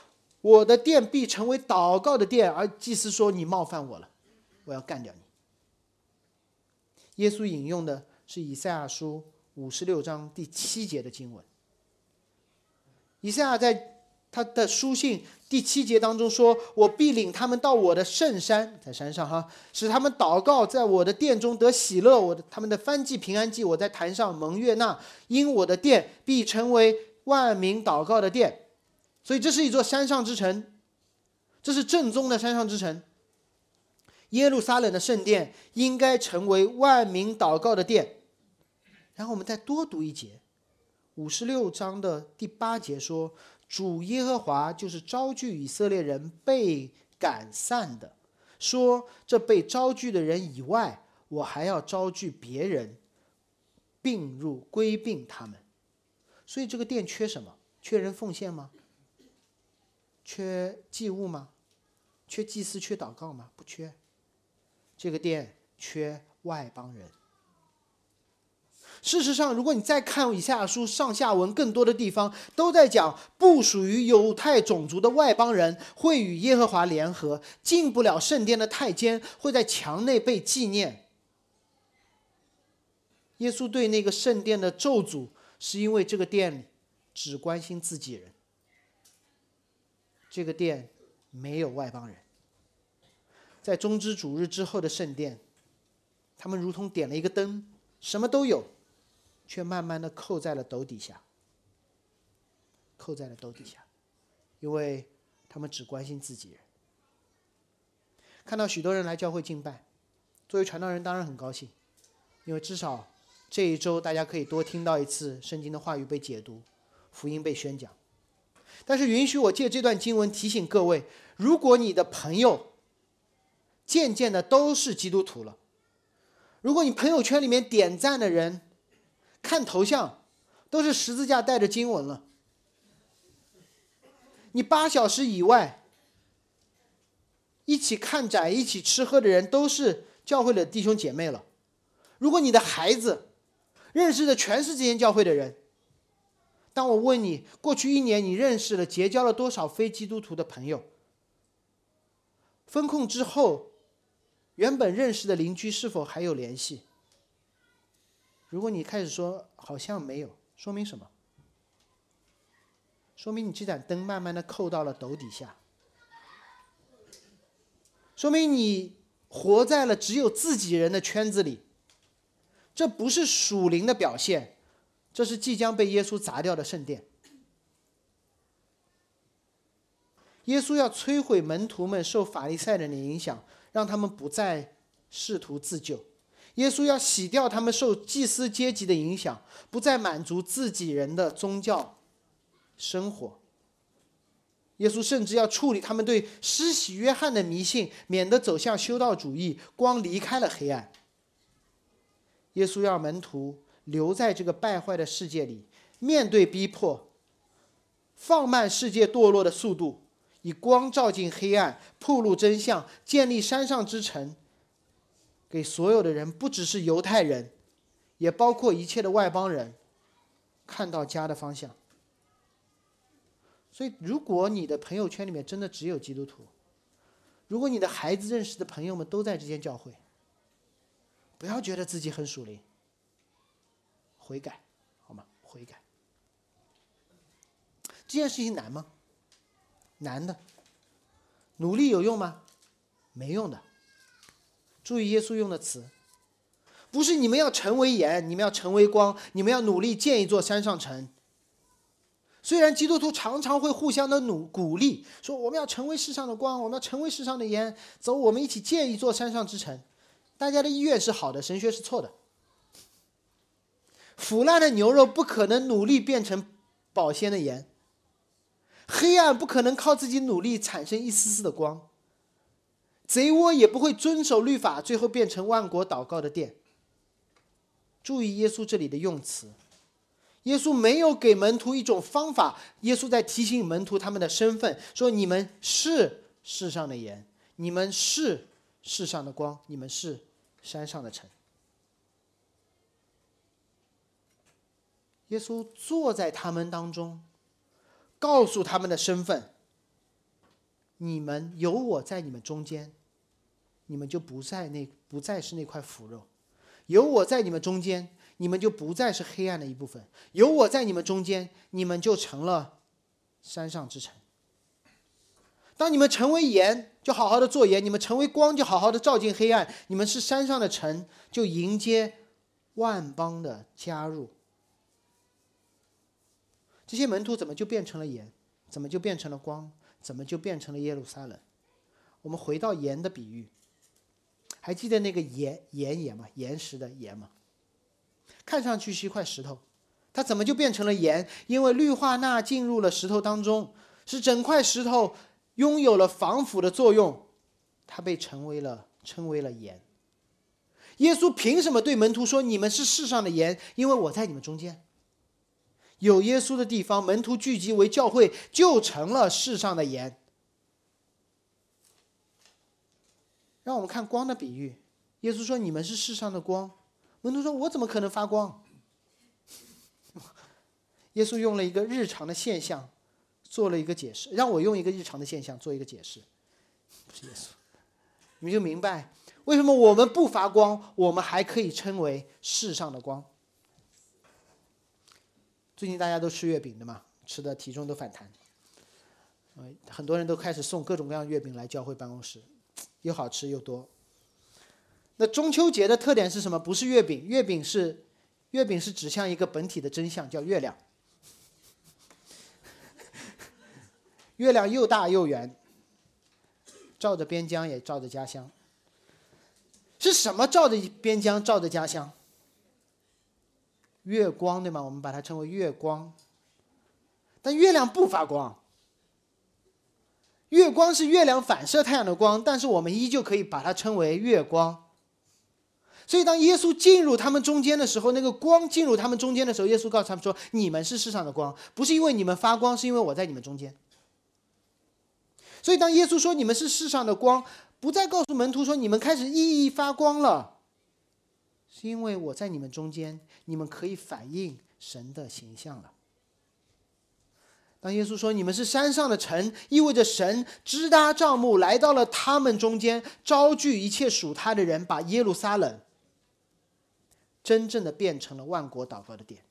我的殿必成为祷告的殿。”而祭司说：“你冒犯我了，我要干掉你。”耶稣引用的是以赛亚书五十六章第七节的经文。以赛亚在他的书信第七节当中说：“我必领他们到我的圣山，在山上哈，使他们祷告，在我的殿中得喜乐。我的他们的翻祭平安祭，我在坛上蒙悦纳。因我的殿必成为万民祷告的殿。所以这是一座山上之城，这是正宗的山上之城。耶路撒冷的圣殿应该成为万民祷告的殿。然后我们再多读一节。”五十六章的第八节说：“主耶和华就是招聚以色列人被赶散的，说这被招聚的人以外，我还要招聚别人，并入归并他们。所以这个殿缺什么？缺人奉献吗？缺祭物吗？缺祭司？缺祷告吗？不缺。这个殿缺外邦人。”事实上，如果你再看以下书上下文，更多的地方都在讲不属于犹太种族的外邦人会与耶和华联合，进不了圣殿的太监会在墙内被纪念。耶稣对那个圣殿的咒诅，是因为这个殿里只关心自己人，这个殿没有外邦人。在中之主日之后的圣殿，他们如同点了一个灯，什么都有。却慢慢的扣在了斗底下，扣在了斗底下，因为他们只关心自己人。看到许多人来教会敬拜，作为传道人当然很高兴，因为至少这一周大家可以多听到一次圣经的话语被解读，福音被宣讲。但是允许我借这段经文提醒各位：如果你的朋友渐渐的都是基督徒了，如果你朋友圈里面点赞的人，看头像，都是十字架带着经文了。你八小时以外一起看展、一起吃喝的人都是教会的弟兄姐妹了。如果你的孩子认识的全是这些教会的人，当我问你，过去一年你认识了、结交了多少非基督徒的朋友？封控之后，原本认识的邻居是否还有联系？如果你开始说好像没有，说明什么？说明你这盏灯慢慢的扣到了斗底下，说明你活在了只有自己人的圈子里。这不是属灵的表现，这是即将被耶稣砸掉的圣殿。耶稣要摧毁门徒们受法利赛人的影响，让他们不再试图自救。耶稣要洗掉他们受祭司阶级的影响，不再满足自己人的宗教生活。耶稣甚至要处理他们对施洗约翰的迷信，免得走向修道主义，光离开了黑暗。耶稣要门徒留在这个败坏的世界里，面对逼迫，放慢世界堕落的速度，以光照进黑暗，铺露真相，建立山上之城，给所有的人，不只是犹太人，也包括一切的外邦人，看到家的方向。所以，如果你的朋友圈里面真的只有基督徒，如果你的孩子认识的朋友们都在这间教会，不要觉得自己很属灵，悔改，好吗？悔改。这件事情难吗？难的。努力有用吗？没用的。注意耶稣用的词，不是你们要成为盐，你们要成为光，你们要努力建一座山上城。虽然基督徒常常会互相的努鼓励，说我们要成为世上的光，我们要成为世上的盐，走，我们一起建一座山上之城。大家的意愿是好的，神学是错的。腐烂的牛肉不可能努力变成保鲜的盐，黑暗不可能靠自己努力产生一丝丝的光，贼窝也不会遵守律法，最后变成万国祷告的殿。注意耶稣这里的用词，耶稣没有给门徒一种方法，耶稣在提醒门徒他们的身份，说你们是世上的盐，你们是。世上的光，你们是山上的城。耶稣坐在他们当中，告诉他们的身份：你们有我在你们中间，你们就不再那不再是那块腐肉；有我在你们中间，你们就不再是黑暗的一部分；有我在你们中间，你们就成了山上之城。当你们成为盐，就好好的做盐；你们成为光，就好好的照进黑暗。你们是山上的城，就迎接万邦的加入。这些门徒怎么就变成了盐？怎么就变成了光？怎么就变成了耶路撒冷？我们回到盐的比喻，还记得那个盐盐盐吗？岩石的盐吗？看上去是一块石头，它怎么就变成了盐？因为氯化钠进入了石头当中，使整块石头。拥有了防腐的作用，它被成为了称为了盐。耶稣凭什么对门徒说：“你们是世上的盐，因为我在你们中间。”有耶稣的地方，门徒聚集为教会，就成了世上的盐。让我们看光的比喻，耶稣说：“你们是世上的光。”门徒说：“我怎么可能发光？” 耶稣用了一个日常的现象。做了一个解释，让我用一个日常的现象做一个解释，不是耶稣，你们就明白为什么我们不发光，我们还可以称为世上的光。最近大家都吃月饼的嘛，吃的体重都反弹，很多人都开始送各种各样月饼来教会办公室，又好吃又多。那中秋节的特点是什么？不是月饼，月饼是月饼是指向一个本体的真相，叫月亮。月亮又大又圆，照着边疆也照着家乡。是什么照着边疆照着家乡？月光对吗？我们把它称为月光。但月亮不发光，月光是月亮反射太阳的光，但是我们依旧可以把它称为月光。所以当耶稣进入他们中间的时候，那个光进入他们中间的时候，耶稣告诉他们说：“你们是世上的光，不是因为你们发光，是因为我在你们中间。”所以当耶稣说你们是世上的光，不再告诉门徒说你们开始熠熠发光了，是因为我在你们中间，你们可以反映神的形象了。当耶稣说你们是山上的城，意味着神支搭帐幕来到了他们中间，招聚一切属他的人，把耶路撒冷真正的变成了万国祷告的点。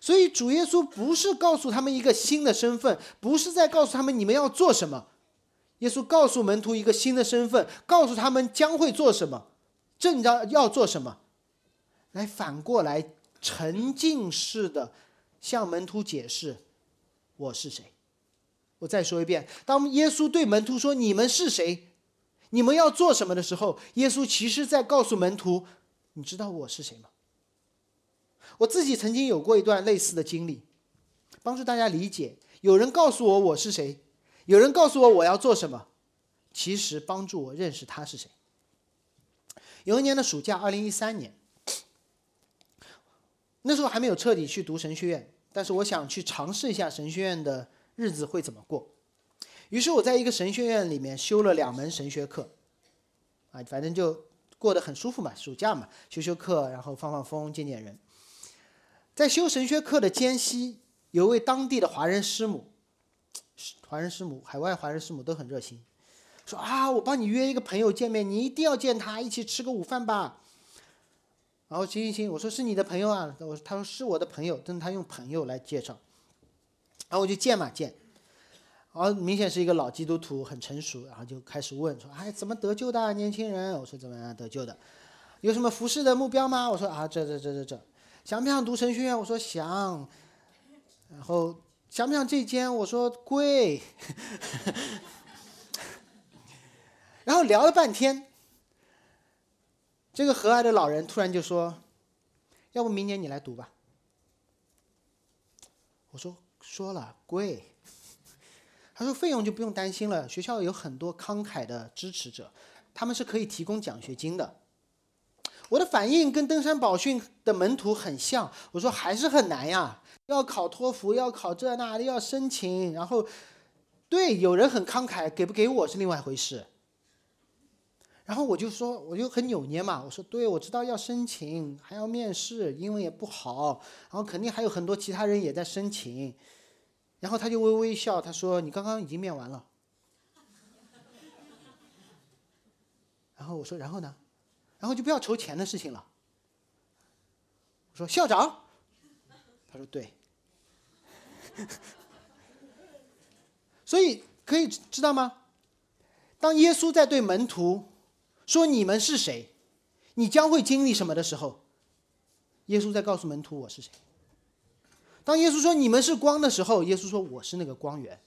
所以主耶稣不是告诉他们一个新的身份，不是在告诉他们你们要做什么。耶稣告诉门徒一个新的身份，告诉他们将会做什么，正要要做什么，来反过来沉浸式的向门徒解释。我是谁？我再说一遍，当耶稣对门徒说“你们是谁？你们要做什么”的时候，耶稣其实在告诉门徒：“你知道我是谁吗？”我自己曾经有过一段类似的经历，帮助大家理解。有人告诉我我是谁，有人告诉我我要做什么，其实帮助我认识他是谁。有一年的暑假，二零一三年，那时候还没有彻底去读神学院。但是我想去尝试一下神学院的日子会怎么过，于是我在一个神学院里面修了两门神学课，啊，反正就过得很舒服嘛，暑假嘛，修修课，然后放放风，见见人。在修神学课的间隙，有位当地的华人师母，华人师母，海外华人师母都很热心，说啊，我帮你约一个朋友见面，你一定要见他，一起吃个午饭吧。然后行行行，我说是你的朋友啊，我他说是我的朋友，但他用朋友来介绍，然后我就见嘛见，然后明显是一个老基督徒，很成熟，然后就开始问说，哎，怎么得救的年轻人？我说怎么样得救的？有什么服侍的目标吗？我说啊，这这这这这，想不想读神学院？我说想，然后想不想这间？我说贵，然后聊了半天。这个和蔼的老人突然就说：“要不明年你来读吧。”我说：“说了贵。”他说：“费用就不用担心了，学校有很多慷慨的支持者，他们是可以提供奖学金的。”我的反应跟登山宝训的门徒很像，我说：“还是很难呀，要考托福，要考这那的，要申请。然后，对，有人很慷慨，给不给我是另外一回事。”然后我就说，我就很扭捏嘛。我说，对，我知道要申请，还要面试，英文也不好，然后肯定还有很多其他人也在申请。然后他就微微一笑，他说：“你刚刚已经面完了。”然后我说：“然后呢？”然后就不要筹钱的事情了。我说：“校长。”他说：“对。”所以可以知道吗？当耶稣在对门徒。说你们是谁？你将会经历什么的时候？耶稣在告诉门徒我是谁。当耶稣说你们是光的时候，耶稣说我是那个光源。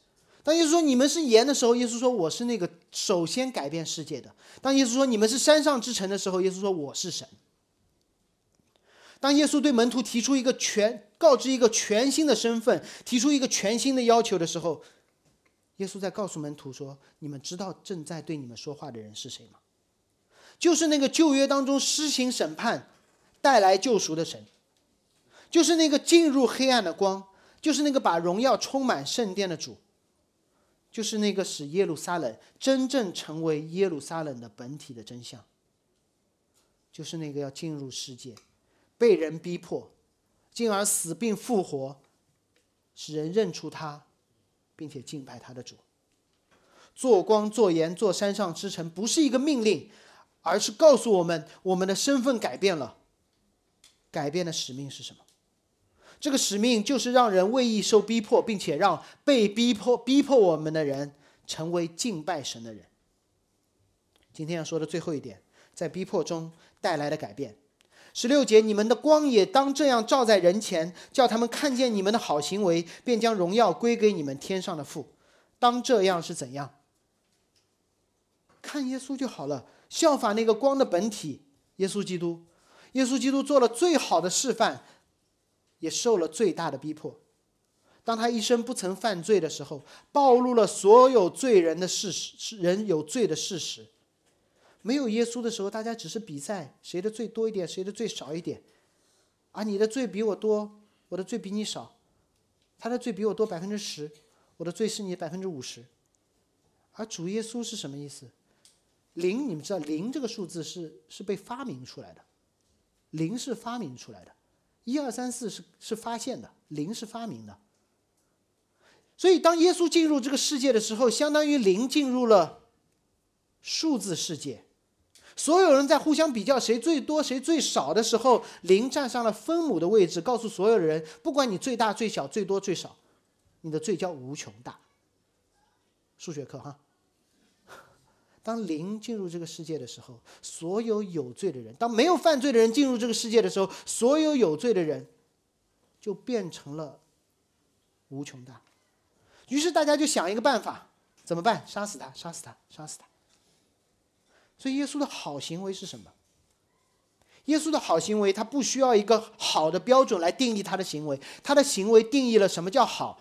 当耶稣说你们是盐的时候，耶稣说我是那个首先改变世界的。当耶稣说你们是山上之城的时候，耶稣说我是神。当耶稣对门徒提出一个全告知一个全新的身份，提出一个全新的要求的时候，耶稣在告诉门徒说：你们知道正在对你们说话的人是谁吗？就是那个旧约当中施行审判、带来救赎的神，就是那个进入黑暗的光，就是那个把荣耀充满圣殿的主，就是那个使耶路撒冷真正成为耶路撒冷的本体的真相，就是那个要进入世界、被人逼迫，进而死并复活，使人认出他，并且敬拜他的主。做光、做盐、做山上之城，不是一个命令。而是告诉我们，我们的身份改变了，改变的使命是什么？这个使命就是让人为义受逼迫，并且让被逼迫、逼迫我们的人成为敬拜神的人。今天要说的最后一点，在逼迫中带来的改变。十六节，你们的光也当这样照在人前，叫他们看见你们的好行为，便将荣耀归给你们天上的父。当这样是怎样？看耶稣就好了。效法那个光的本体，耶稣基督。耶稣基督做了最好的示范，也受了最大的逼迫。当他一生不曾犯罪的时候，暴露了所有罪人的事实，人有罪的事实。没有耶稣的时候，大家只是比赛谁的罪多一点，谁的罪少一点。啊，你的罪比我多，我的罪比你少。他的罪比我多百分之十，我的罪是你百分之五十。而主耶稣是什么意思？零，你们知道零这个数字是是被发明出来的，零是发明出来的，一二三四是是发现的，零是发明的。所以当耶稣进入这个世界的时候，相当于零进入了数字世界。所有人在互相比较谁最多谁最少的时候，零站上了分母的位置，告诉所有的人，不管你最大最小最多最少，你的罪叫无穷大。数学课哈。当零进入这个世界的时候，所有有罪的人；当没有犯罪的人进入这个世界的时候，所有有罪的人就变成了无穷大。于是大家就想一个办法，怎么办？杀死他，杀死他，杀死他。所以耶稣的好行为是什么？耶稣的好行为，他不需要一个好的标准来定义他的行为，他的行为定义了什么叫好。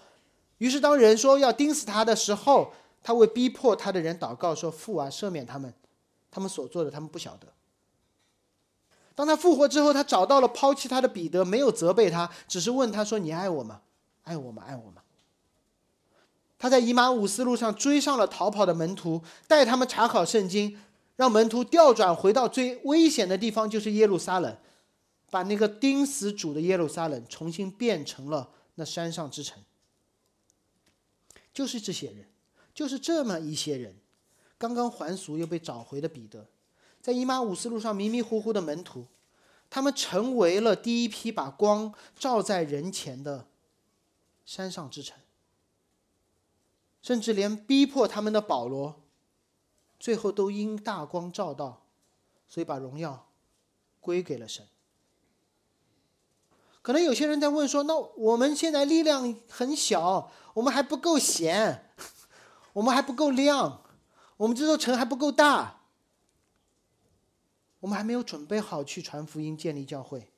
于是当人说要钉死他的时候，他为逼迫他的人祷告说：“父啊，赦免他们，他们所做的，他们不晓得。”当他复活之后，他找到了抛弃他的彼得，没有责备他，只是问他说：“你爱我吗？爱我吗？爱我吗？”他在以马五斯路上追上了逃跑的门徒，带他们查考圣经，让门徒调转回到最危险的地方，就是耶路撒冷，把那个钉死主的耶路撒冷重新变成了那山上之城。就是这些人。就是这么一些人，刚刚还俗又被找回的彼得，在伊马五斯路上迷迷糊糊的门徒，他们成为了第一批把光照在人前的山上之城。甚至连逼迫他们的保罗，最后都因大光照到，所以把荣耀归给了神。可能有些人在问说：“那我们现在力量很小，我们还不够闲。”我们还不够亮，我们这座城还不够大，我们还没有准备好去传福音、建立教会。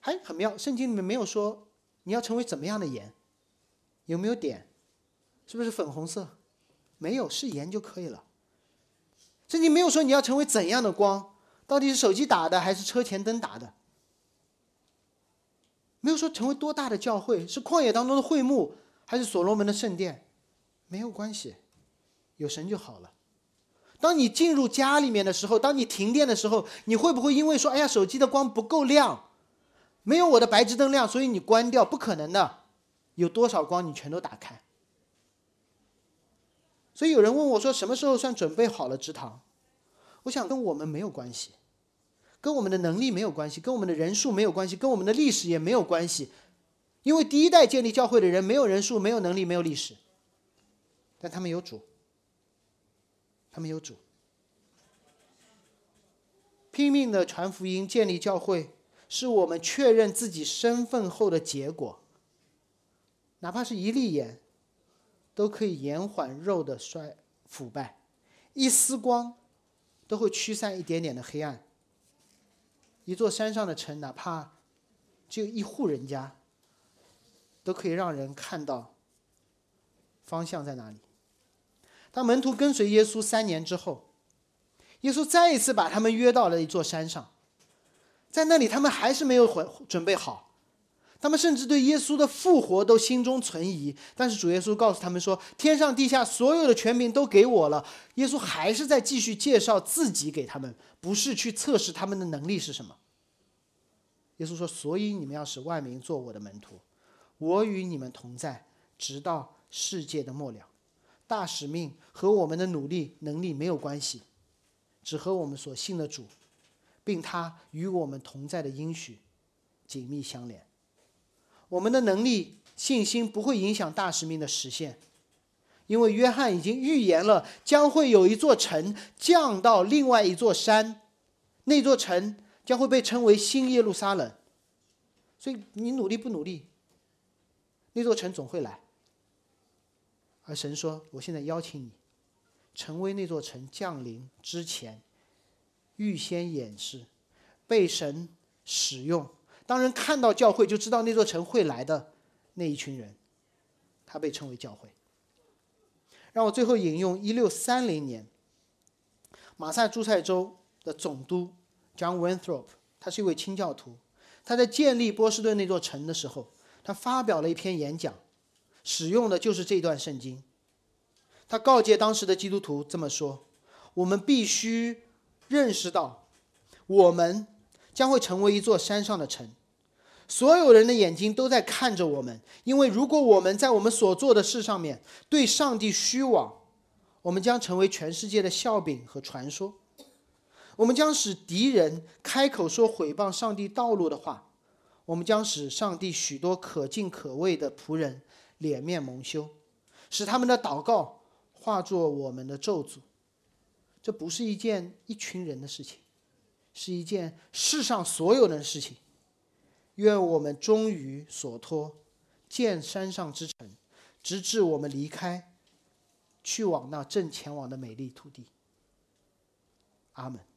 还很妙，圣经里面没有说你要成为怎么样的盐，有没有点？是不是粉红色？没有，是盐就可以了。圣经没有说你要成为怎样的光，到底是手机打的还是车前灯打的？没有说成为多大的教会，是旷野当中的会幕，还是所罗门的圣殿？没有关系，有神就好了。当你进入家里面的时候，当你停电的时候，你会不会因为说：“哎呀，手机的光不够亮，没有我的白炽灯亮，所以你关掉？”不可能的，有多少光你全都打开。所以有人问我说：“什么时候算准备好了？”职堂，我想跟我们没有关系，跟我们的能力没有关系，跟我们的人数没有关系，跟我们的历史也没有关系，因为第一代建立教会的人没有人数，没有能力，没有历史。但他们有主，他们有主，拼命的传福音、建立教会，是我们确认自己身份后的结果。哪怕是一粒盐，都可以延缓肉的衰腐败；一丝光，都会驱散一点点的黑暗。一座山上的城，哪怕只有一户人家，都可以让人看到方向在哪里。当门徒跟随耶稣三年之后，耶稣再一次把他们约到了一座山上，在那里他们还是没有准准备好，他们甚至对耶稣的复活都心中存疑。但是主耶稣告诉他们说：“天上地下所有的权柄都给我了。”耶稣还是在继续介绍自己给他们，不是去测试他们的能力是什么。耶稣说：“所以你们要使万民做我的门徒，我与你们同在，直到世界的末了。”大使命和我们的努力能力没有关系，只和我们所信的主，并他与我们同在的应许紧密相连。我们的能力信心不会影响大使命的实现，因为约翰已经预言了将会有一座城降到另外一座山，那座城将会被称为新耶路撒冷。所以你努力不努力，那座城总会来。而神说：“我现在邀请你，成为那座城降临之前，预先演示，被神使用。当人看到教会，就知道那座城会来的那一群人，他被称为教会。”让我最后引用一六三零年，马萨诸塞州的总督 John Winthrop，他是一位清教徒，他在建立波士顿那座城的时候，他发表了一篇演讲。使用的就是这段圣经。他告诫当时的基督徒这么说：我们必须认识到，我们将会成为一座山上的城。所有人的眼睛都在看着我们，因为如果我们在我们所做的事上面对上帝虚妄，我们将成为全世界的笑柄和传说。我们将使敌人开口说毁谤上帝道路的话，我们将使上帝许多可敬可畏的仆人脸面蒙羞，使他们的祷告化作我们的咒诅。这不是一件一群人的事情，是一件世上所有人的事情。愿我们终于所托，见山上之城，直至我们离开，去往那正前往的美丽土地。阿门。